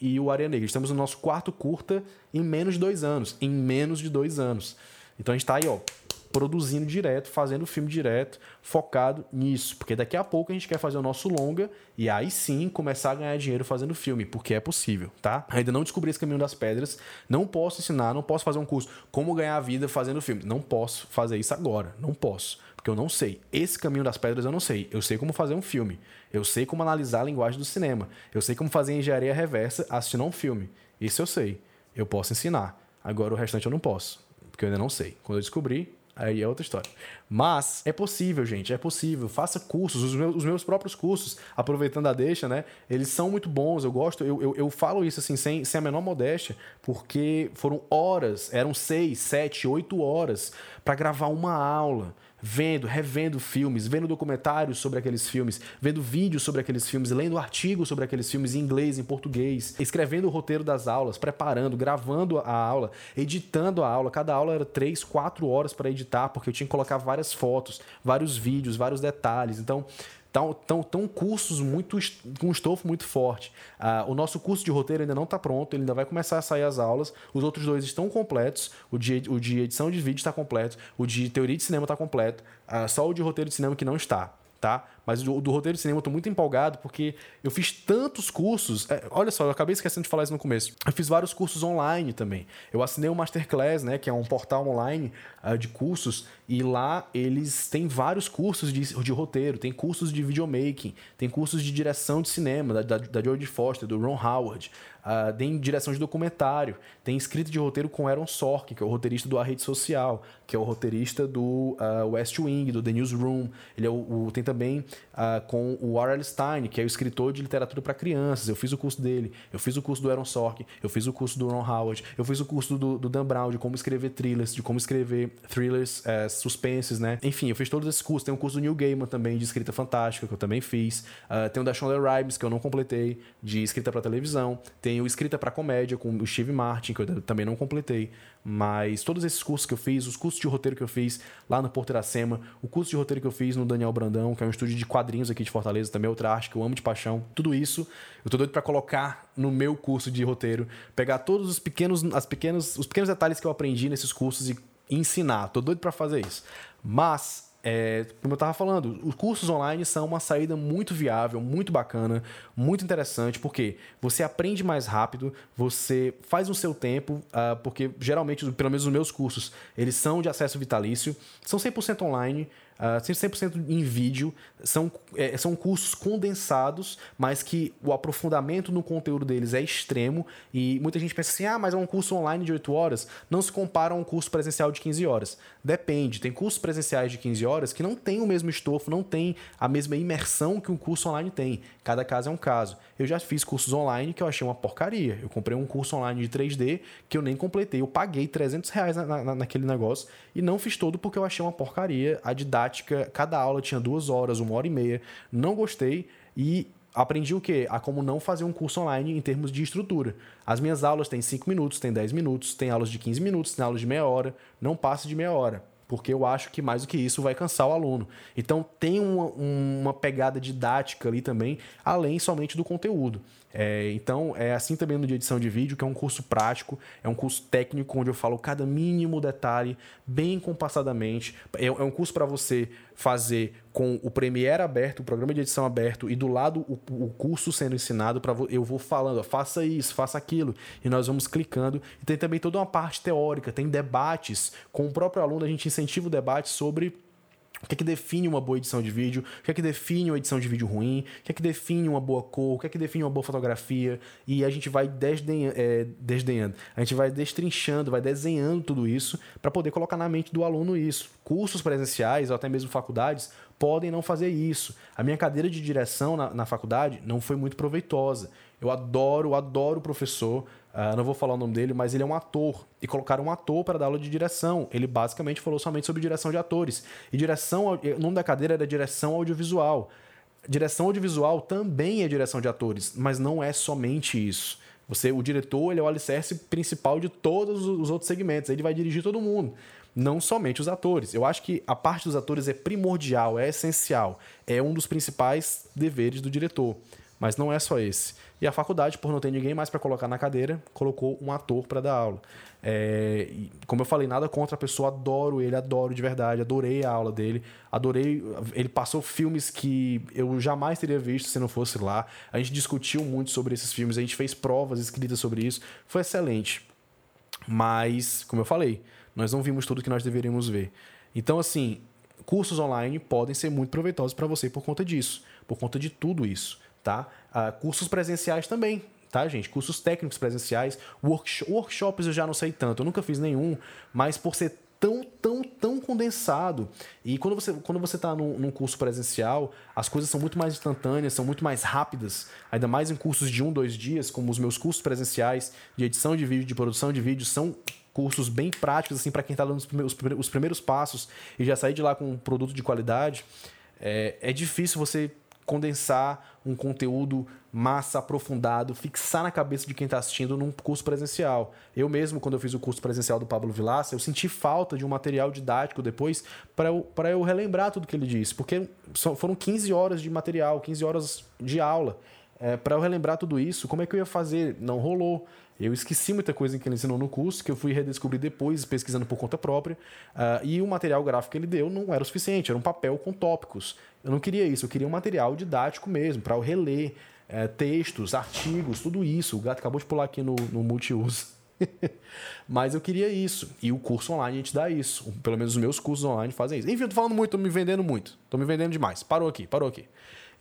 e o Areia Negra. Estamos no nosso quarto curta em menos de dois anos. Em menos de dois anos. Então a gente está aí, ó, produzindo direto, fazendo filme direto, focado nisso. Porque daqui a pouco a gente quer fazer o nosso longa e aí sim começar a ganhar dinheiro fazendo filme, porque é possível, tá? Ainda não descobri esse caminho das pedras, não posso ensinar, não posso fazer um curso como ganhar a vida fazendo filme. Não posso fazer isso agora, não posso. Porque eu não sei. Esse caminho das pedras eu não sei. Eu sei como fazer um filme. Eu sei como analisar a linguagem do cinema. Eu sei como fazer engenharia reversa assistindo um filme. Isso eu sei. Eu posso ensinar. Agora o restante eu não posso. Porque eu ainda não sei. Quando eu descobrir, Aí é outra história. Mas é possível, gente, é possível. Faça cursos, os meus, os meus próprios cursos, aproveitando a deixa, né? Eles são muito bons, eu gosto, eu, eu, eu falo isso assim, sem, sem a menor modéstia, porque foram horas, eram seis, sete, oito horas para gravar uma aula vendo, revendo filmes, vendo documentários sobre aqueles filmes, vendo vídeos sobre aqueles filmes, lendo artigos sobre aqueles filmes em inglês, em português, escrevendo o roteiro das aulas, preparando, gravando a aula, editando a aula. Cada aula era três, quatro horas para editar, porque eu tinha que colocar várias fotos, vários vídeos, vários detalhes. Então, Estão tão, tão cursos muito com um estofo muito forte. Ah, o nosso curso de roteiro ainda não está pronto, ele ainda vai começar a sair as aulas. Os outros dois estão completos. O de, o de edição de vídeo está completo. O de teoria de cinema está completo. Ah, só o de roteiro de cinema que não está tá? Mas do, do roteiro de cinema eu tô muito empolgado porque eu fiz tantos cursos. É, olha só, eu acabei esquecendo de falar isso no começo. Eu fiz vários cursos online também. Eu assinei o Masterclass, né? Que é um portal online uh, de cursos. E lá eles têm vários cursos de, de roteiro, tem cursos de videomaking, tem cursos de direção de cinema, da, da, da George Foster, do Ron Howard. Uh, tem direção de documentário, tem escrita de roteiro com Aaron Sorkin, que é o roteirista do A Rede Social, que é o roteirista do uh, West Wing, do The Newsroom. Ele é o, o tem também uh, com o R.L. Stein, que é o escritor de literatura para crianças. Eu fiz o curso dele, eu fiz o curso do Aaron Sorkin, eu fiz o curso do Ron Howard, eu fiz o curso do, do Dan Brown, de como escrever thrillers, de como escrever thrillers, uh, suspenses, né? Enfim, eu fiz todos esses cursos. Tem um curso do Neil Gaiman também, de escrita fantástica, que eu também fiz. tem o da Shonda Rhimes, que eu não completei, de escrita para televisão. Tem tenho escrita para comédia com o Steve Martin, que eu também não completei. Mas todos esses cursos que eu fiz, os cursos de roteiro que eu fiz lá no Porto Iracema, o curso de roteiro que eu fiz no Daniel Brandão, que é um estúdio de quadrinhos aqui de Fortaleza, também outra arte que eu amo de paixão. Tudo isso eu tô doido para colocar no meu curso de roteiro, pegar todos os pequenos, as pequenos, os pequenos detalhes que eu aprendi nesses cursos e ensinar. Tô doido para fazer isso. Mas é, como eu estava falando, os cursos online são uma saída muito viável, muito bacana, muito interessante, porque você aprende mais rápido, você faz o seu tempo, uh, porque geralmente, pelo menos os meus cursos, eles são de acesso vitalício, são 100% online, uh, ah, 100% em vídeo, são, é, são cursos condensados, mas que o aprofundamento no conteúdo deles é extremo e muita gente pensa assim, ah, mas é um curso online de 8 horas, não se compara a um curso presencial de 15 horas. Depende, tem cursos presenciais de 15 horas que não tem o mesmo estofo, não tem a mesma imersão que um curso online tem. Cada caso é um caso. Eu já fiz cursos online que eu achei uma porcaria. Eu comprei um curso online de 3D que eu nem completei. Eu paguei 300 reais na, na, naquele negócio e não fiz todo porque eu achei uma porcaria. A didática, cada aula tinha duas horas, uma hora e meia. Não gostei e aprendi o quê? A como não fazer um curso online em termos de estrutura. As minhas aulas têm 5 minutos, têm 10 minutos, tem aulas de 15 minutos, tem aulas de meia hora. Não passe de meia hora porque eu acho que mais do que isso vai cansar o aluno. Então tem uma, uma pegada didática ali também, além somente do conteúdo. É, então, é assim também no de edição de vídeo, que é um curso prático, é um curso técnico onde eu falo cada mínimo detalhe, bem compassadamente. É, é um curso para você fazer com o Premiere aberto, o programa de edição aberto, e do lado o, o curso sendo ensinado, para eu vou falando, ó, faça isso, faça aquilo, e nós vamos clicando. E tem também toda uma parte teórica, tem debates com o próprio aluno, a gente incentiva o debate sobre o que é que define uma boa edição de vídeo? O que é que define uma edição de vídeo ruim? O que é que define uma boa cor? O que é que define uma boa fotografia? E a gente vai desdenhando, é, desdenhando a gente vai destrinchando, vai desenhando tudo isso para poder colocar na mente do aluno isso. Cursos presenciais ou até mesmo faculdades podem não fazer isso. A minha cadeira de direção na, na faculdade não foi muito proveitosa. Eu adoro, adoro o professor, Uh, não vou falar o nome dele, mas ele é um ator. E colocaram um ator para dar aula de direção. Ele basicamente falou somente sobre direção de atores. E direção, o nome da cadeira era direção audiovisual. Direção audiovisual também é direção de atores, mas não é somente isso. Você, o diretor, ele é o alicerce principal de todos os outros segmentos. Ele vai dirigir todo mundo, não somente os atores. Eu acho que a parte dos atores é primordial, é essencial, é um dos principais deveres do diretor. Mas não é só esse. E a faculdade, por não ter ninguém mais para colocar na cadeira, colocou um ator para dar aula. É, como eu falei, nada contra a pessoa, adoro ele, adoro de verdade, adorei a aula dele, adorei. Ele passou filmes que eu jamais teria visto se não fosse lá. A gente discutiu muito sobre esses filmes, a gente fez provas escritas sobre isso, foi excelente. Mas, como eu falei, nós não vimos tudo que nós deveríamos ver. Então, assim, cursos online podem ser muito proveitosos para você por conta disso, por conta de tudo isso tá? Uh, cursos presenciais também, tá, gente? Cursos técnicos presenciais, worksh workshops eu já não sei tanto, eu nunca fiz nenhum, mas por ser tão, tão, tão condensado. E quando você quando você está num, num, curso presencial, as coisas são muito mais instantâneas, são muito mais rápidas, ainda mais em cursos de um, dois dias, como os meus cursos presenciais de edição de vídeo, de produção de vídeo, são cursos bem práticos, assim, para quem está dando os primeiros, os primeiros passos e já sair de lá com um produto de qualidade. É, é difícil você condensar um conteúdo massa, aprofundado, fixar na cabeça de quem está assistindo num curso presencial. Eu mesmo, quando eu fiz o curso presencial do Pablo Vilaça, eu senti falta de um material didático depois para eu, eu relembrar tudo que ele disse, porque foram 15 horas de material, 15 horas de aula. É, para eu relembrar tudo isso, como é que eu ia fazer? Não rolou. Eu esqueci muita coisa que ele ensinou no curso, que eu fui redescobrir depois, pesquisando por conta própria. Uh, e o material gráfico que ele deu não era o suficiente, era um papel com tópicos. Eu não queria isso, eu queria um material didático mesmo, para eu reler é, textos, artigos, tudo isso. O gato acabou de pular aqui no, no multiuso. [laughs] Mas eu queria isso. E o curso online a gente dá isso. Pelo menos os meus cursos online fazem isso. Enfim, eu tô falando muito, tô me vendendo muito. Tô me vendendo demais. Parou aqui, parou aqui.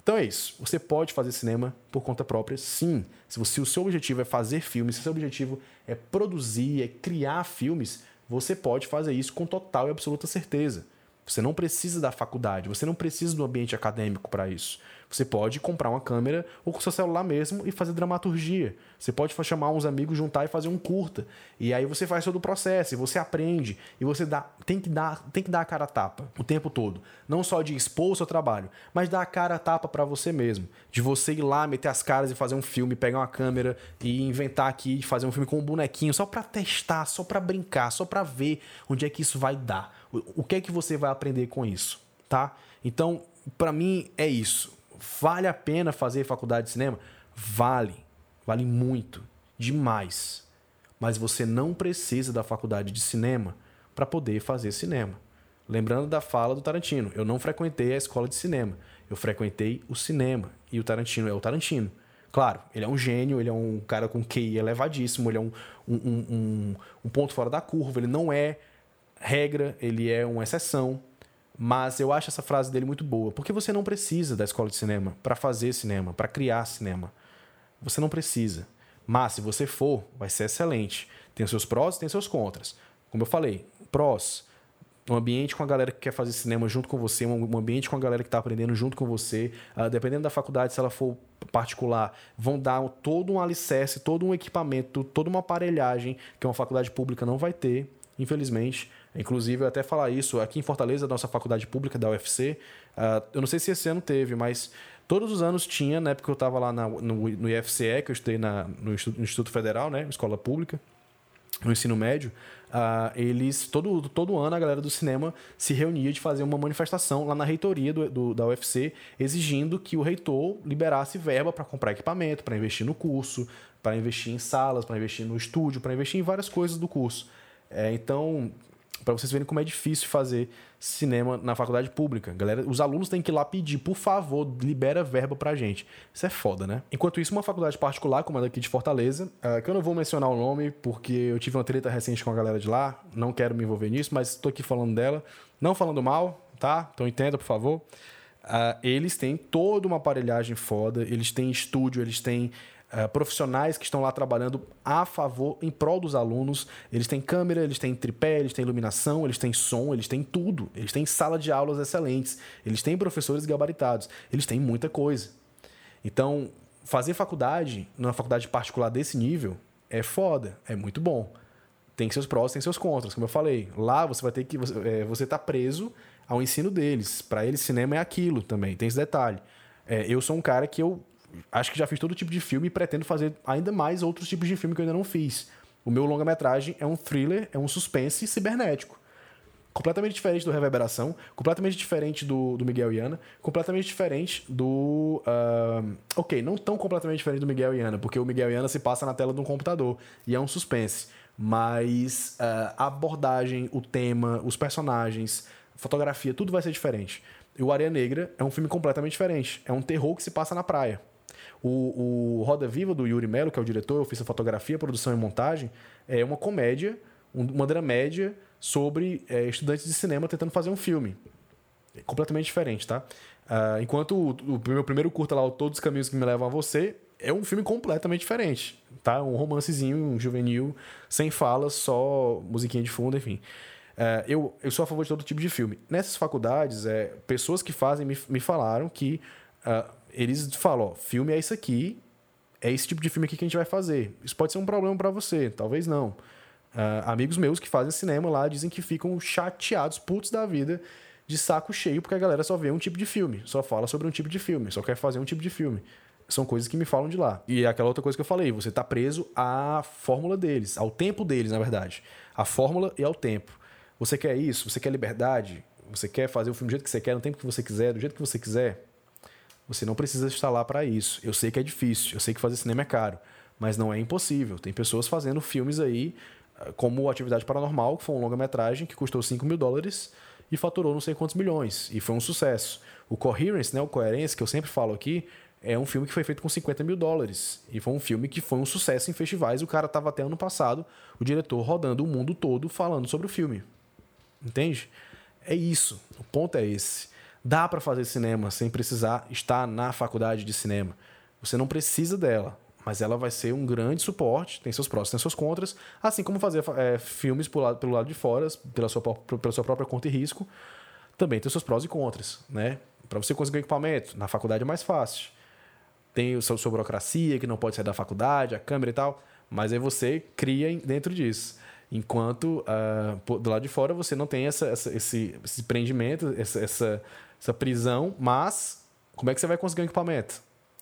Então é isso. Você pode fazer cinema por conta própria, sim. Se, você, o seu objetivo é fazer filmes, se o seu objetivo é produzir, é criar filmes, você pode fazer isso com total e absoluta certeza. Você não precisa da faculdade, você não precisa do ambiente acadêmico para isso. Você pode comprar uma câmera ou com seu celular mesmo e fazer dramaturgia. Você pode chamar uns amigos, juntar e fazer um curta. E aí você faz todo o processo, e você aprende, e você dá, tem que dar, tem que dar a cara a tapa o tempo todo. Não só de expor o seu trabalho, mas dar a cara a tapa para você mesmo. De você ir lá, meter as caras e fazer um filme, pegar uma câmera e inventar aqui, fazer um filme com um bonequinho, só para testar, só para brincar, só para ver onde é que isso vai dar. O que é que você vai aprender com isso, tá? Então, para mim é isso Vale a pena fazer faculdade de cinema? Vale. Vale muito. Demais. Mas você não precisa da faculdade de cinema para poder fazer cinema. Lembrando da fala do Tarantino, eu não frequentei a escola de cinema, eu frequentei o cinema. E o Tarantino é o Tarantino. Claro, ele é um gênio, ele é um cara com QI elevadíssimo, ele é um, um, um, um ponto fora da curva, ele não é regra, ele é uma exceção. Mas eu acho essa frase dele muito boa, porque você não precisa da escola de cinema para fazer cinema, para criar cinema. Você não precisa. Mas se você for, vai ser excelente. Tem seus prós e tem seus contras. Como eu falei, prós, um ambiente com a galera que quer fazer cinema junto com você, um ambiente com a galera que está aprendendo junto com você. Uh, dependendo da faculdade, se ela for particular, vão dar todo um alicerce, todo um equipamento, toda uma aparelhagem que uma faculdade pública não vai ter, infelizmente. Inclusive, eu até falar isso, aqui em Fortaleza, nossa faculdade pública da UFC, uh, ah, eu não sei se esse ano teve, mas todos os anos tinha, na época que eu estava lá na, no, no IFCE, que eu estudei na, no Instituto Federal, né, escola pública, no ensino médio, uh, eles todo, todo ano a galera do cinema se reunia de fazer uma manifestação lá na reitoria do, do da UFC, exigindo que o reitor liberasse verba para comprar equipamento, para investir no curso, para investir em salas, para investir no estúdio, para investir em várias coisas do curso. É, então, para vocês verem como é difícil fazer cinema na faculdade pública. Galera, os alunos têm que ir lá pedir, por favor, libera verba pra gente. Isso é foda, né? Enquanto isso, uma faculdade particular, como a daqui de Fortaleza, uh, que eu não vou mencionar o nome, porque eu tive uma treta recente com a galera de lá, não quero me envolver nisso, mas estou aqui falando dela. Não falando mal, tá? Então entenda, por favor. Uh, eles têm toda uma aparelhagem foda, eles têm estúdio, eles têm uh, profissionais que estão lá trabalhando a favor, em prol dos alunos. Eles têm câmera, eles têm tripé, eles têm iluminação, eles têm som, eles têm tudo. Eles têm sala de aulas excelentes, eles têm professores gabaritados, eles têm muita coisa. Então, fazer faculdade, numa faculdade particular desse nível, é foda, é muito bom. Tem seus prós, tem seus contras, como eu falei. Lá você vai ter que. Você, é, você tá preso ao ensino deles. Para eles, cinema é aquilo também, tem esse detalhe. É, eu sou um cara que eu acho que já fiz todo tipo de filme e pretendo fazer ainda mais outros tipos de filme que eu ainda não fiz. O meu longa-metragem é um thriller, é um suspense cibernético. Completamente diferente do Reverberação, completamente diferente do, do Miguel Iana, completamente diferente do. Uh, ok, não tão completamente diferente do Miguel Iana, porque o Miguel Iana se passa na tela de um computador e é um suspense. Mas uh, a abordagem, o tema, os personagens, fotografia, tudo vai ser diferente. E o Areia Negra é um filme completamente diferente. É um terror que se passa na praia. O, o Roda Viva, do Yuri Melo, que é o diretor, eu fiz a fotografia, produção e montagem, é uma comédia, uma dramédia sobre é, estudantes de cinema tentando fazer um filme. É completamente diferente, tá? Uh, enquanto o, o, meu primeiro curta lá, Todos os Caminhos que Me Levam a Você, é um filme completamente diferente, tá? Um romancezinho, um juvenil, sem falas, só musiquinha de fundo, enfim. Uh, eu, eu sou a favor de todo tipo de filme. Nessas faculdades, é, pessoas que fazem me, me falaram que uh, eles falam, ó, filme é isso aqui, é esse tipo de filme aqui que a gente vai fazer. Isso pode ser um problema para você, talvez não. Uh, amigos meus que fazem cinema lá dizem que ficam chateados, putos da vida, de saco cheio, porque a galera só vê um tipo de filme, só fala sobre um tipo de filme, só quer fazer um tipo de filme. São coisas que me falam de lá. E é aquela outra coisa que eu falei, você tá preso à fórmula deles, ao tempo deles, na verdade. A fórmula e ao tempo. Você quer isso? Você quer liberdade? Você quer fazer o filme do jeito que você quer, no tempo que você quiser, do jeito que você quiser? Você não precisa estar lá para isso. Eu sei que é difícil, eu sei que fazer cinema é caro, mas não é impossível. Tem pessoas fazendo filmes aí, ah, como Atividade Paranormal, que foi um longa-metragem que custou 5 mil dólares e faturou não sei quantos milhões, e foi um sucesso. O Coherence, né, o Coerência, que eu sempre falo aqui, é um filme que foi feito com 50 mil dólares. E foi um filme que foi um sucesso em festivais. O cara estava até ano passado, o diretor rodando o mundo todo falando sobre o filme. Entende? É isso. O ponto é esse. Dá para fazer cinema sem precisar estar na faculdade de cinema. Você não precisa dela, mas ela vai ser um grande suporte, tem seus prós, tem seus contras, assim como fazer é, filmes pelo lado, pelo lado de fora, pela sua, pela sua própria conta e risco, também tem seus prós e contras, né? Para você conseguir equipamento, na faculdade é mais fácil. Tem a sua, sua burocracia, que não pode sair da faculdade, a câmera e tal, mas aí você cria dentro disso. Enquanto uh, do lado de fora você não tem essa, essa esse, esse prendimento, essa, essa essa prisão, mas como é que você vai conseguir um equipamento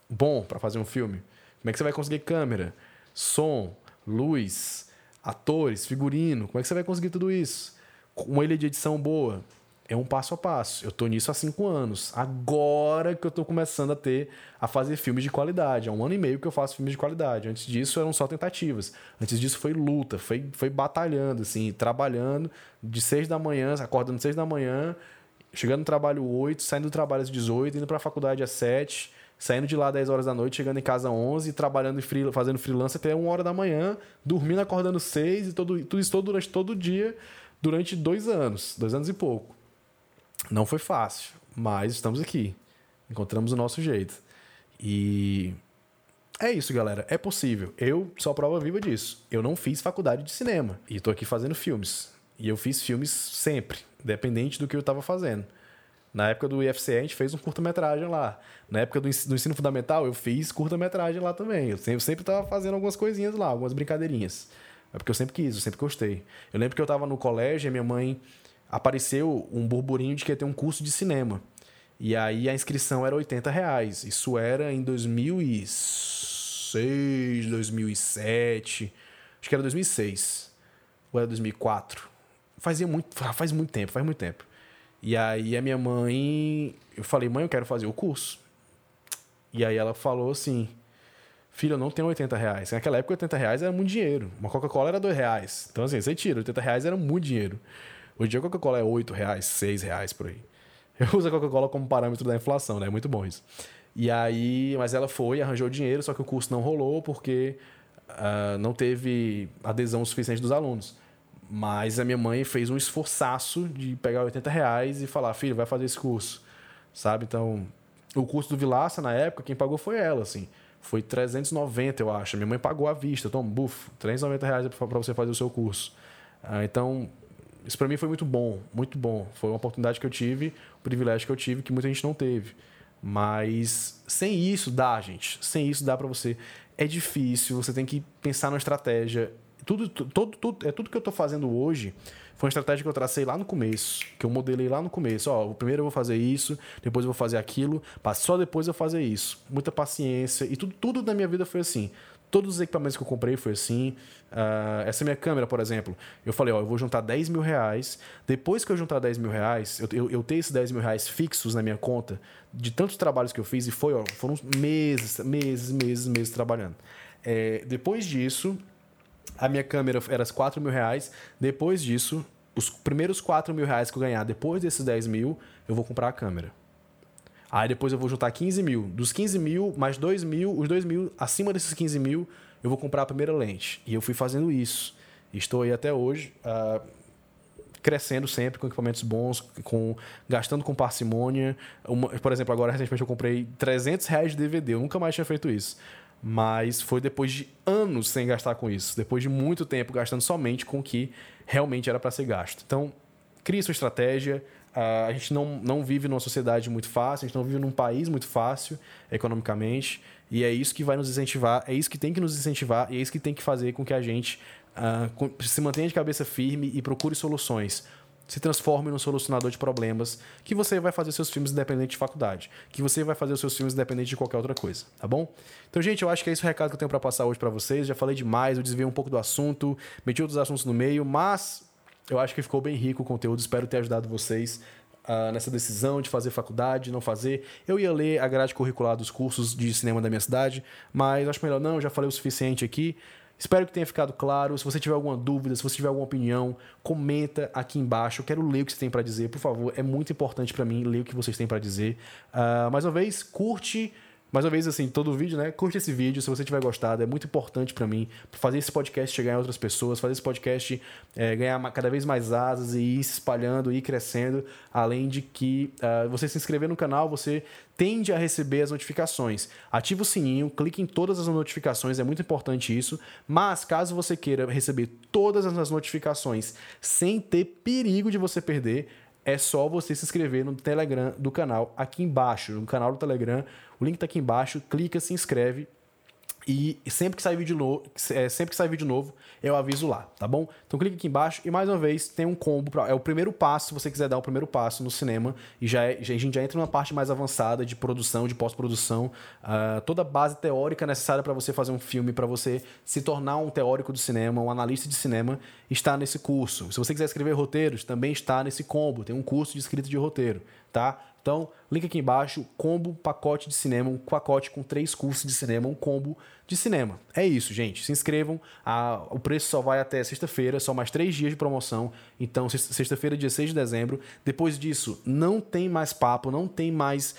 bom para fazer um filme? Como é que você vai conseguir câmera, som, luz, atores, figurino? Como é que você vai conseguir tudo isso? Uma ilha de edição boa. é um passo a passo. Eu tô nisso há cinco anos. Agora que eu tô começando a ter a fazer filmes de qualidade. Há um ano e meio que eu faço filmes de qualidade. Antes disso eram só tentativas. Antes disso foi luta, foi, foi batalhando, assim, trabalhando de seis da manhã, acordando seis da manhã, chegando no trabalho oito, saindo do trabalho às 18, indo para a faculdade às sete, saindo de lá 10 horas da noite, chegando em casa às 11, trabalhando free, fazendo freelance até uma hora da manhã, dormindo, acordando seis e todo, tudo isso durante todo o dia, durante dois anos, dois anos e pouco. Não foi fácil, mas estamos aqui. Encontramos o nosso jeito. E é isso, galera. É possível. Eu sou a prova viva disso. Eu não fiz faculdade de cinema e estou aqui fazendo filmes. E eu fiz filmes sempre, independente do que eu estava fazendo. Na época do IFC, a gente fez um curta-metragem lá. Na época do ensino, do ensino fundamental, eu fiz curta-metragem lá também. Eu sempre estava fazendo algumas coisinhas lá, algumas brincadeirinhas. É porque eu sempre quis, eu sempre gostei. Eu lembro que eu estava no colégio e minha mãe apareceu um burburinho de que ia ter um curso de cinema. E aí a inscrição era 80 reais. Isso era em 2006, 2007. Acho que era 2006. Ou era 2004. Fazia muito, faz muito tempo, faz muito tempo. E aí a minha mãe, eu falei, mãe, eu quero fazer o curso. E aí ela falou assim, filho, eu não tenho 80 reais. Naquela época 80 reais era muito dinheiro. Uma Coca-Cola era 2 reais. Então assim, você tira, 80 reais era muito dinheiro. Hoje em dia a Coca-Cola é 8 reais, 6 reais por aí. [laughs] Eu uso a Coca-Cola como parâmetro da inflação, né? É muito bom isso. E aí, mas ela foi, arranjou dinheiro, só que o curso não rolou porque uh, não teve adesão suficiente dos alunos. Mas a minha mãe fez um esforçaço de pegar 80 reais e falar, filho, vai fazer esse curso. Sabe? Então, o curso do Vilaça, na época, quem pagou foi ela, assim. Foi 390, eu acho. Minha mãe pagou à vista. Toma, buf, 390 reais para você fazer o seu curso. Uh, então, isso para mim foi muito bom, muito bom. Foi uma oportunidade que eu tive, um privilégio que eu tive que muita gente não teve. Mas sem isso dá, gente. Sem isso dá para você. É difícil, você tem que pensar na estratégia. Tudo, todo, tudo, é tudo que eu tô fazendo hoje foi uma estratégia que eu tracei lá no começo, que eu modelei lá no começo. Ó, primeiro eu vou fazer isso, depois eu vou fazer aquilo, só depois eu fazer isso. Muita paciência e tudo, tudo na minha vida foi assim. Todos os equipamentos que eu comprei foi assim. Uh, essa minha câmera, por exemplo, eu falei, ó, eu vou juntar 10 mil reais. Depois que eu juntar 10 mil reais, eu, eu, eu tenho esses 10 mil reais fixos na minha conta, de tantos trabalhos que eu fiz, e foi, ó, foram meses, meses, meses, meses trabalhando. É, depois disso, a minha câmera era 4 mil reais. Depois disso, os primeiros 4 mil reais que eu ganhar depois desses 10 mil, eu vou comprar a câmera. Aí depois eu vou juntar 15 mil. Dos 15 mil, mais 2 mil, os 2 mil, acima desses 15 mil, eu vou comprar a primeira lente. E eu fui fazendo isso. Estou aí até hoje, uh, crescendo sempre com equipamentos bons, com gastando com parcimônia. Uma, por exemplo, agora recentemente eu comprei 300 reais de DVD. Eu nunca mais tinha feito isso. Mas foi depois de anos sem gastar com isso. Depois de muito tempo gastando somente com o que realmente era para ser gasto. Então, crie sua estratégia a gente não, não vive numa sociedade muito fácil, a gente não vive num país muito fácil economicamente, e é isso que vai nos incentivar, é isso que tem que nos incentivar, e é isso que tem que fazer com que a gente uh, se mantenha de cabeça firme e procure soluções. Se transforme num solucionador de problemas, que você vai fazer seus filmes independente de faculdade, que você vai fazer seus filmes independente de qualquer outra coisa, tá bom? Então, gente, eu acho que é esse o recado que eu tenho para passar hoje para vocês. Já falei demais, eu desviei um pouco do assunto, meti outros assuntos no meio, mas eu acho que ficou bem rico o conteúdo. Espero ter ajudado vocês uh, nessa decisão de fazer faculdade, não fazer. Eu ia ler a grade curricular dos cursos de cinema da minha cidade, mas acho melhor não, já falei o suficiente aqui. Espero que tenha ficado claro. Se você tiver alguma dúvida, se você tiver alguma opinião, comenta aqui embaixo. Eu quero ler o que você tem para dizer, por favor. É muito importante para mim ler o que vocês têm para dizer. Uh, mais uma vez, curte mais uma vez, assim, todo vídeo, né? Curte esse vídeo se você tiver gostado. É muito importante para mim fazer esse podcast chegar em outras pessoas, fazer esse podcast é, ganhar cada vez mais asas e ir se espalhando, ir crescendo. Além de que uh, você se inscrever no canal, você tende a receber as notificações. Ativa o sininho, clique em todas as notificações, é muito importante isso. Mas caso você queira receber todas as notificações sem ter perigo de você perder, é só você se inscrever no Telegram do canal aqui embaixo, no canal do Telegram. O link está aqui embaixo, clica, se inscreve E sempre que sair vídeo novo, é, sempre que sair vídeo novo, eu aviso lá, tá bom? Então clique aqui embaixo e mais uma vez tem um combo. Pra, é o primeiro passo, se você quiser dar o primeiro passo no cinema. E já, é, já a gente já entra numa parte mais avançada de produção, de pós-produção. Uh, toda a base teórica necessária para você fazer um filme, para você se tornar um teórico do cinema, um analista de cinema, está nesse curso. Se você quiser escrever roteiros, também está nesse combo. Tem um curso de escrita de roteiro, tá? Então, link aqui embaixo, combo pacote de cinema, um pacote com três cursos de cinema, um combo de cinema. É isso, gente. Se inscrevam. A, o preço só vai até sexta-feira, só mais três dias de promoção. Então, sexta-feira, dia 6 de dezembro. Depois disso, não tem mais papo, não tem mais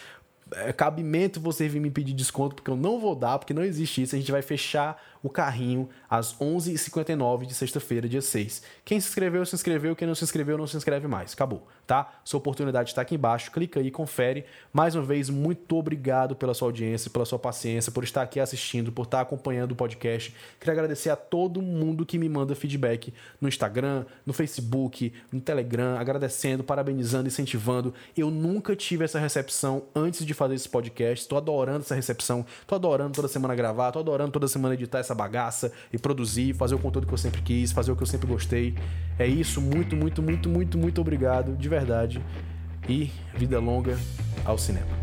é, cabimento você vir me pedir desconto, porque eu não vou dar, porque não existe isso. A gente vai fechar o carrinho às 11h59 de sexta-feira, dia 6. Quem se inscreveu, se inscreveu. Quem não se inscreveu, não se inscreve mais. Acabou, tá? Sua oportunidade está aqui embaixo. Clica aí, confere. Mais uma vez, muito obrigado pela sua audiência, pela sua paciência, por estar aqui assistindo, por estar acompanhando o podcast. Queria agradecer a todo mundo que me manda feedback no Instagram, no Facebook, no Telegram, agradecendo, parabenizando, incentivando. Eu nunca tive essa recepção antes de fazer esse podcast. Estou adorando essa recepção. Estou adorando toda semana gravar, estou adorando toda semana editar essa bagaça e produzir, fazer o conteúdo que eu sempre quis, fazer o que eu sempre gostei. É isso, muito, muito, muito, muito, muito obrigado, de verdade e vida longa ao cinema.